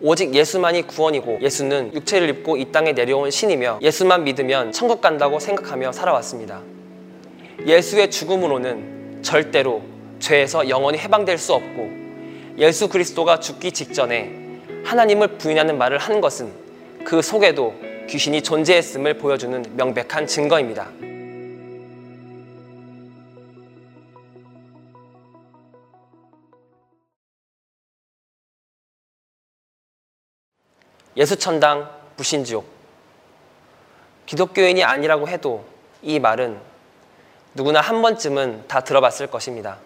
오직 예수만이 구원이고 예수는 육체를 입고 이 땅에 내려온 신이며 예수만 믿으면 천국 간다고 생각하며 살아왔습니다. 예수의 죽음으로는 절대로 죄에서 영원히 해방될 수 없고 예수 그리스도가 죽기 직전에 하나님을 부인하는 말을 하는 것은 그 속에도 귀신이 존재했음을 보여주는 명백한 증거입니다. 예수천당 불신지옥 기독교인이 아니라고 해도 이 말은 누구나 한 번쯤은 다 들어봤을 것입니다.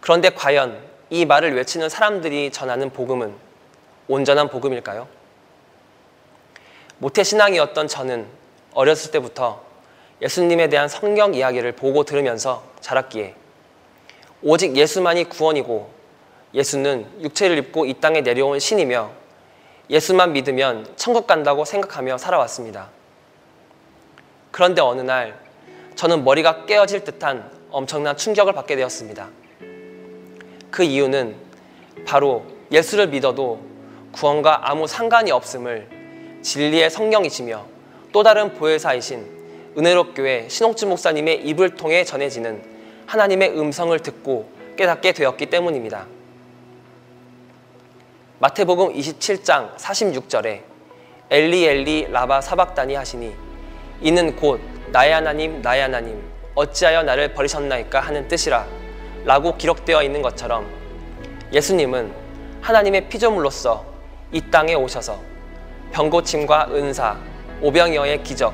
그런데 과연 이 말을 외치는 사람들이 전하는 복음은 온전한 복음일까요? 모태신앙이었던 저는 어렸을 때부터 예수님에 대한 성경 이야기를 보고 들으면서 자랐기에 오직 예수만이 구원이고 예수는 육체를 입고 이 땅에 내려온 신이며 예수만 믿으면 천국 간다고 생각하며 살아왔습니다. 그런데 어느 날 저는 머리가 깨어질 듯한 엄청난 충격을 받게 되었습니다. 그 이유는 바로 예수를 믿어도 구원과 아무 상관이 없음을 진리의 성령이시며 또 다른 보혜사이신 은혜롭교회 신옥주 목사님의 입을 통해 전해지는 하나님의 음성을 듣고 깨닫게 되었기 때문입니다. 마태복음 27장 46절에 엘리 엘리 라바 사박다니 하시니 이는 곧 나의 하나님 나의 하나님 어찌하여 나를 버리셨나이까 하는 뜻이라 라고 기록되어 있는 것처럼 예수님은 하나님의 피조물로서 이 땅에 오셔서 병고침과 은사, 오병이어의 기적,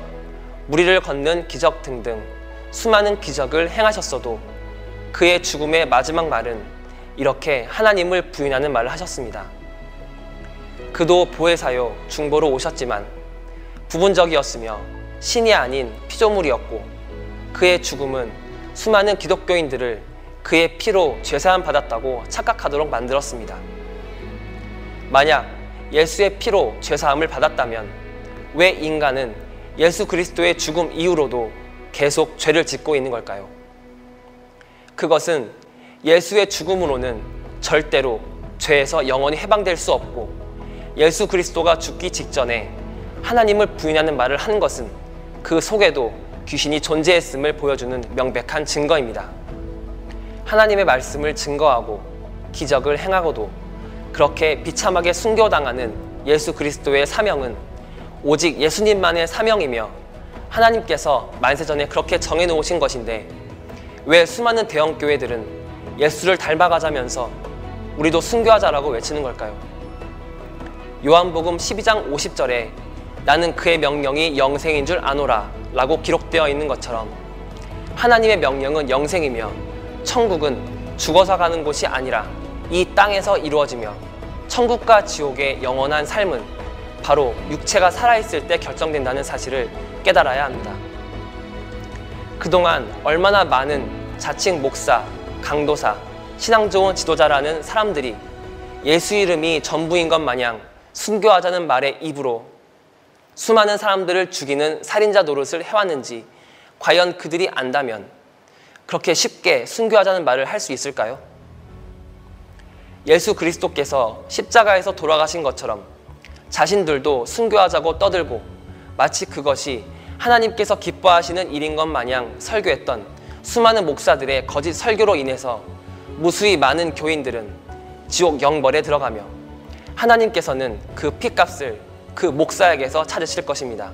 무리를 걷는 기적 등등 수많은 기적을 행하셨어도 그의 죽음의 마지막 말은 이렇게 하나님을 부인하는 말을 하셨습니다. 그도 보혜사요 중보로 오셨지만 부분적이었으며 신이 아닌 피조물이었고 그의 죽음은 수많은 기독교인들을 그의 피로 죄사함 받았다고 착각하도록 만들었습니다. 만약 예수의 피로 죄사함을 받았다면 왜 인간은 예수 그리스도의 죽음 이후로도 계속 죄를 짓고 있는 걸까요? 그것은 예수의 죽음으로는 절대로 죄에서 영원히 해방될 수 없고 예수 그리스도가 죽기 직전에 하나님을 부인하는 말을 한 것은 그 속에도 귀신이 존재했음을 보여주는 명백한 증거입니다. 하나님의 말씀을 증거하고 기적을 행하고도 그렇게 비참하게 순교당하는 예수 그리스도의 사명은 오직 예수님만의 사명이며 하나님께서 만세전에 그렇게 정해놓으신 것인데 왜 수많은 대형 교회들은 예수를 닮아가자면서 우리도 순교하자라고 외치는 걸까요? 요한복음 12장 50절에 나는 그의 명령이 영생인 줄 아노라 라고 기록되어 있는 것처럼 하나님의 명령은 영생이며 천국은 죽어서 가는 곳이 아니라 이 땅에서 이루어지며 천국과 지옥의 영원한 삶은 바로 육체가 살아있을 때 결정된다는 사실을 깨달아야 합니다. 그동안 얼마나 많은 자칭 목사, 강도사, 신앙 좋은 지도자라는 사람들이 예수 이름이 전부인 것 마냥 순교하자는 말의 입으로 수많은 사람들을 죽이는 살인자 노릇을 해왔는지 과연 그들이 안다면 그렇게 쉽게 순교하자는 말을 할 수 있을까요? 예수 그리스도께서 십자가에서 돌아가신 것처럼 자신들도 순교하자고 떠들고 마치 그것이 하나님께서 기뻐하시는 일인 것 마냥 설교했던 수많은 목사들의 거짓 설교로 인해서 무수히 많은 교인들은 지옥 영벌에 들어가며 하나님께서는 그 핏값을 그 목사에게서 찾으실 것입니다.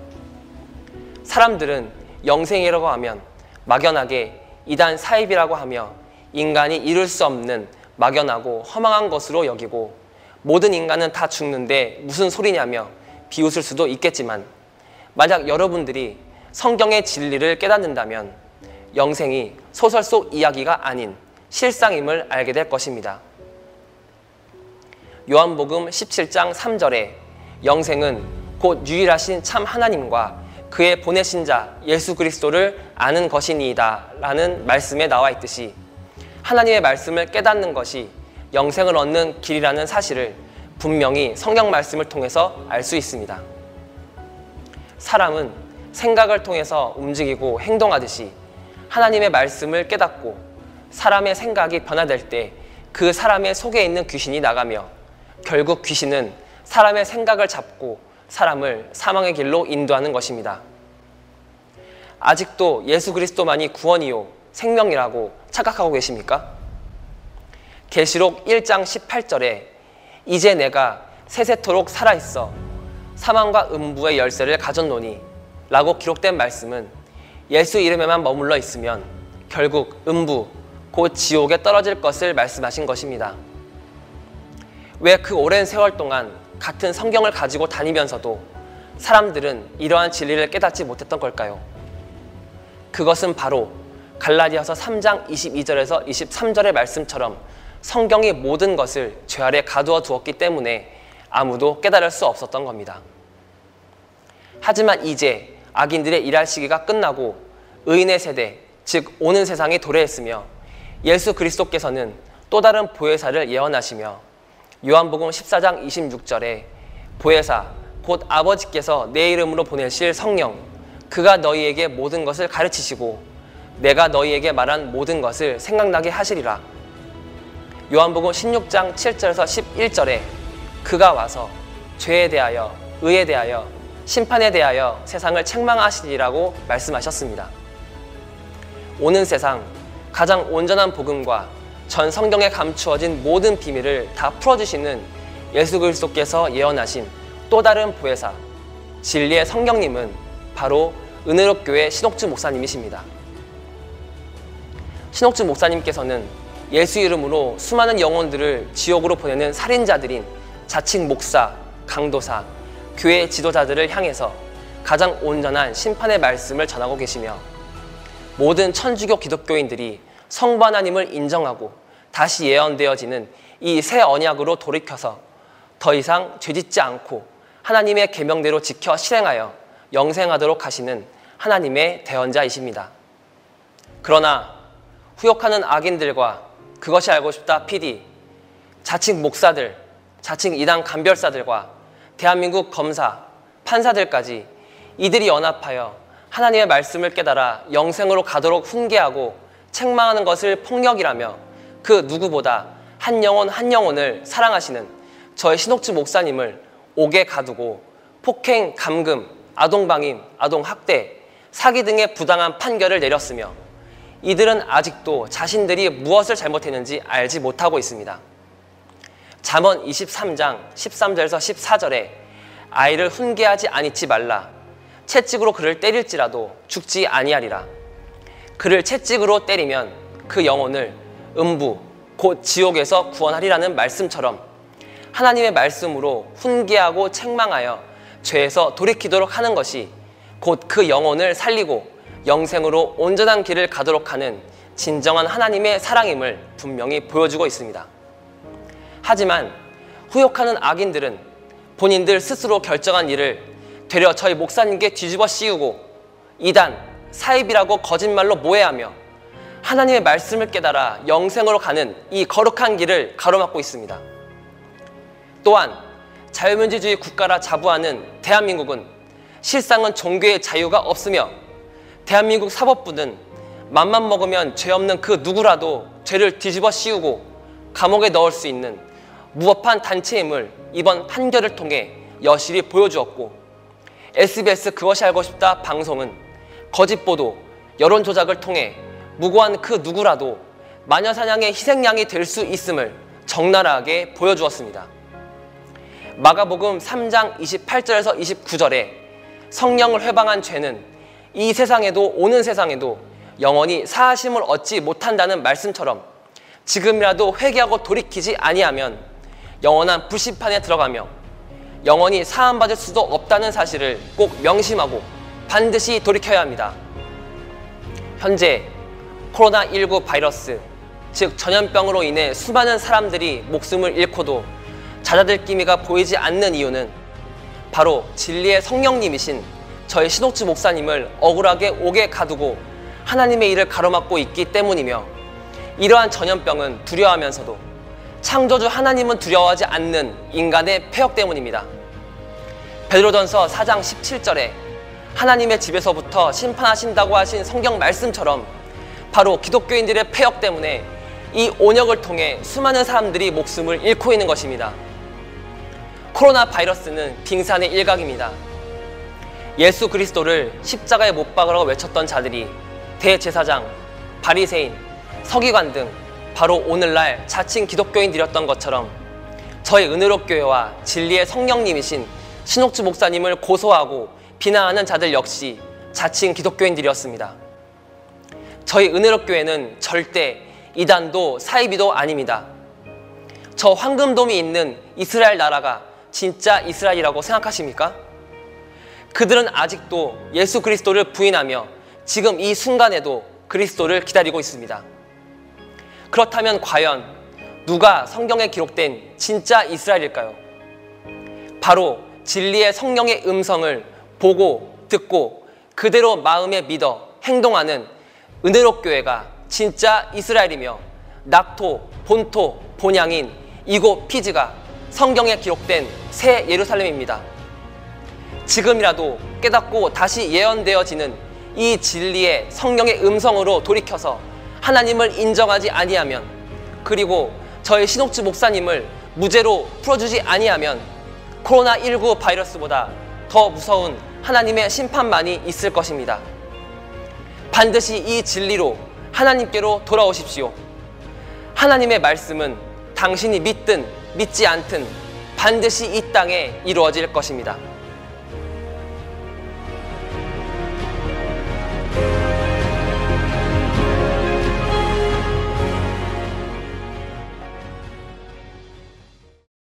사람들은 영생이라고 하면 막연하게 이단 사입이라고 하며 인간이 이룰 수 없는 막연하고 허망한 것으로 여기고 모든 인간은 다 죽는데 무슨 소리냐며 비웃을 수도 있겠지만 만약 여러분들이 성경의 진리를 깨닫는다면 영생이 소설 속 이야기가 아닌 실상임을 알게 될 것입니다. 요한복음 17장 3절에 영생은 곧 유일하신 참 하나님과 그의 보내신 자 예수 그리스도를 아는 것이니이다 라는 말씀에 나와 있듯이 하나님의 말씀을 깨닫는 것이 영생을 얻는 길이라는 사실을 분명히 성경 말씀을 통해서 알 수 있습니다. 사람은 생각을 통해서 움직이고 행동하듯이 하나님의 말씀을 깨닫고 사람의 생각이 변화될 때 그 사람의 속에 있는 귀신이 나가며 결국 귀신은 사람의 생각을 잡고 사람을 사망의 길로 인도하는 것입니다. 아직도 예수 그리스도만이 구원이요 생명이라고 착각하고 계십니까? 계시록 1장 18절에 이제 내가 세세토록 살아 있어 사망과 음부의 열쇠를 가졌노니 라고 기록된 말씀은 예수 이름에만 머물러 있으면 결국 음부, 곧 지옥에 떨어질 것을 말씀하신 것입니다. 왜 그 오랜 세월 동안 같은 성경을 가지고 다니면서도 사람들은 이러한 진리를 깨닫지 못했던 걸까요? 그것은 바로 갈라디아서 3장 22절에서 23절의 말씀처럼 성경이 모든 것을 죄 아래 가두어 두었기 때문에 아무도 깨달을 수 없었던 겁니다. 하지만 이제 악인들의 일할 시기가 끝나고 의인의 세대, 즉 오는 세상이 도래했으며 예수 그리스도께서는 또 다른 보혜사를 예언하시며 요한복음 14장 26절에 보혜사 곧 아버지께서 내 이름으로 보내실 성령 그가 너희에게 모든 것을 가르치시고 내가 너희에게 말한 모든 것을 생각나게 하시리라. 요한복음 16장 7절에서 11절에 그가 와서 죄에 대하여 의에 대하여 심판에 대하여 세상을 책망하시리라고 말씀하셨습니다. 오는 세상 가장 온전한 복음과 전 성경에 감추어진 모든 비밀을 다 풀어주시는 예수 그리스도께서 예언하신 또 다른 보혜사 진리의 성령님은 바로 은혜롭 교회 신옥주 목사님이십니다. 신옥주 목사님께서는 예수 이름으로 수많은 영혼들을 지옥으로 보내는 살인자들인 자칭 목사, 강도사, 교회 지도자들을 향해서 가장 온전한 심판의 말씀을 전하고 계시며 모든 천주교 기독교인들이 성부 하나님을 인정하고 다시 예언되어지는 이 새 언약으로 돌이켜서 더 이상 죄짓지 않고 하나님의 계명대로 지켜 실행하여 영생하도록 하시는 하나님의 대언자이십니다. 그러나 후욕하는 악인들과 그것이 알고 싶다 PD, 자칭 목사들, 자칭 이단 간별사들과 대한민국 검사, 판사들까지 이들이 연합하여 하나님의 말씀을 깨달아 영생으로 가도록 훈계하고 책망하는 것을 폭력이라며 그 누구보다 한 영혼 한 영혼을 사랑하시는 저의 신옥주 목사님을 옥에 가두고 폭행, 감금, 아동방임, 아동학대, 사기 등의 부당한 판결을 내렸으며 이들은 아직도 자신들이 무엇을 잘못했는지 알지 못하고 있습니다. 잠언 23장 13절에서 14절에 아이를 훈계하지 아니지 말라. 채찍으로 그를 때릴지라도 죽지 아니하리라. 그를 채찍으로 때리면 그 영혼을 음부 곧 지옥에서 구원하리라는 말씀처럼 하나님의 말씀으로 훈계하고 책망하여 죄에서 돌이키도록 하는 것이 곧 그 영혼을 살리고 영생으로 온전한 길을 가도록 하는 진정한 하나님의 사랑임을 분명히 보여주고 있습니다. 하지만 후욕하는 악인들은 본인들 스스로 결정한 일을 되려 저희 목사님께 뒤집어 씌우고 이단, 사입이라고 거짓말로 모해하며 하나님의 말씀을 깨달아 영생으로 가는 이 거룩한 길을 가로막고 있습니다. 또한 자유민주주의 국가라 자부하는 대한민국은 실상은 종교의 자유가 없으며 대한민국 사법부는 맘만 먹으면 죄 없는 그 누구라도 죄를 뒤집어 씌우고 감옥에 넣을 수 있는 무법한 단체임을 이번 판결을 통해 여실히 보여주었고 SBS 그것이 알고 싶다 방송은 거짓 보도, 여론 조작을 통해 무고한 그 누구라도 마녀 사냥의 희생양이 될 수 있음을 적나라하게 보여주었습니다. 마가복음 3장 28절에서 29절에 성령을 회방한 죄는 이 세상에도 오는 세상에도 영원히 사하심을 얻지 못한다는 말씀처럼 지금이라도 회개하고 돌이키지 아니하면 영원한 불심판에 들어가며 영원히 사함받을 수도 없다는 사실을 꼭 명심하고 반드시 돌이켜야 합니다. 현재 코로나19 바이러스, 즉 전염병으로 인해 수많은 사람들이 목숨을 잃고도 잦아들 기미가 보이지 않는 이유는 바로 진리의 성령님이신 저희 신옥주 목사님을 억울하게 옥에 가두고 하나님의 일을 가로막고 있기 때문이며 이러한 전염병은 두려워하면서도 창조주 하나님은 두려워하지 않는 인간의 폐역 때문입니다. 베드로전서 4장 17절에 하나님의 집에서부터 심판하신다고 하신 성경 말씀처럼 바로 기독교인들의 폐역 때문에 이 온역을 통해 수많은 사람들이 목숨을 잃고 있는 것입니다. 코로나 바이러스는 빙산의 일각입니다. 예수 그리스도를 십자가에 못 박으라고 외쳤던 자들이 대제사장, 바리새인, 서기관 등 바로 오늘날 자칭 기독교인들이었던 것처럼 저희 은혜로 교회와 진리의 성령님이신 신옥주 목사님을 고소하고 비난하는 자들 역시 자칭 기독교인들이었습니다. 저희 은혜로 교회는 절대 이단도 사이비도 아닙니다. 저 황금돔이 있는 이스라엘 나라가 진짜 이스라엘이라고 생각하십니까? 그들은 아직도 예수 그리스도를 부인하며 지금 이 순간에도 그리스도를 기다리고 있습니다. 그렇다면 과연 누가 성경에 기록된 진짜 이스라엘일까요? 바로 진리의 성령의 음성을 보고 듣고 그대로 마음에 믿어 행동하는 은혜로 교회가 진짜 이스라엘이며 낙토, 본토, 본향인 이곳 피지가 성경에 기록된 새 예루살렘입니다. 지금이라도 깨닫고 다시 예언되어지는 이 진리의 성령의 음성으로 돌이켜서 하나님을 인정하지 아니하면 그리고 저희 신옥주 목사님을 무죄로 풀어주지 아니하면 코로나19 바이러스보다 더 무서운 하나님의 심판만이 있을 것입니다. 반드시 이 진리로 하나님께로 돌아오십시오. 하나님의 말씀은 당신이 믿든 믿지 않든 반드시 이 땅에 이루어질 것입니다.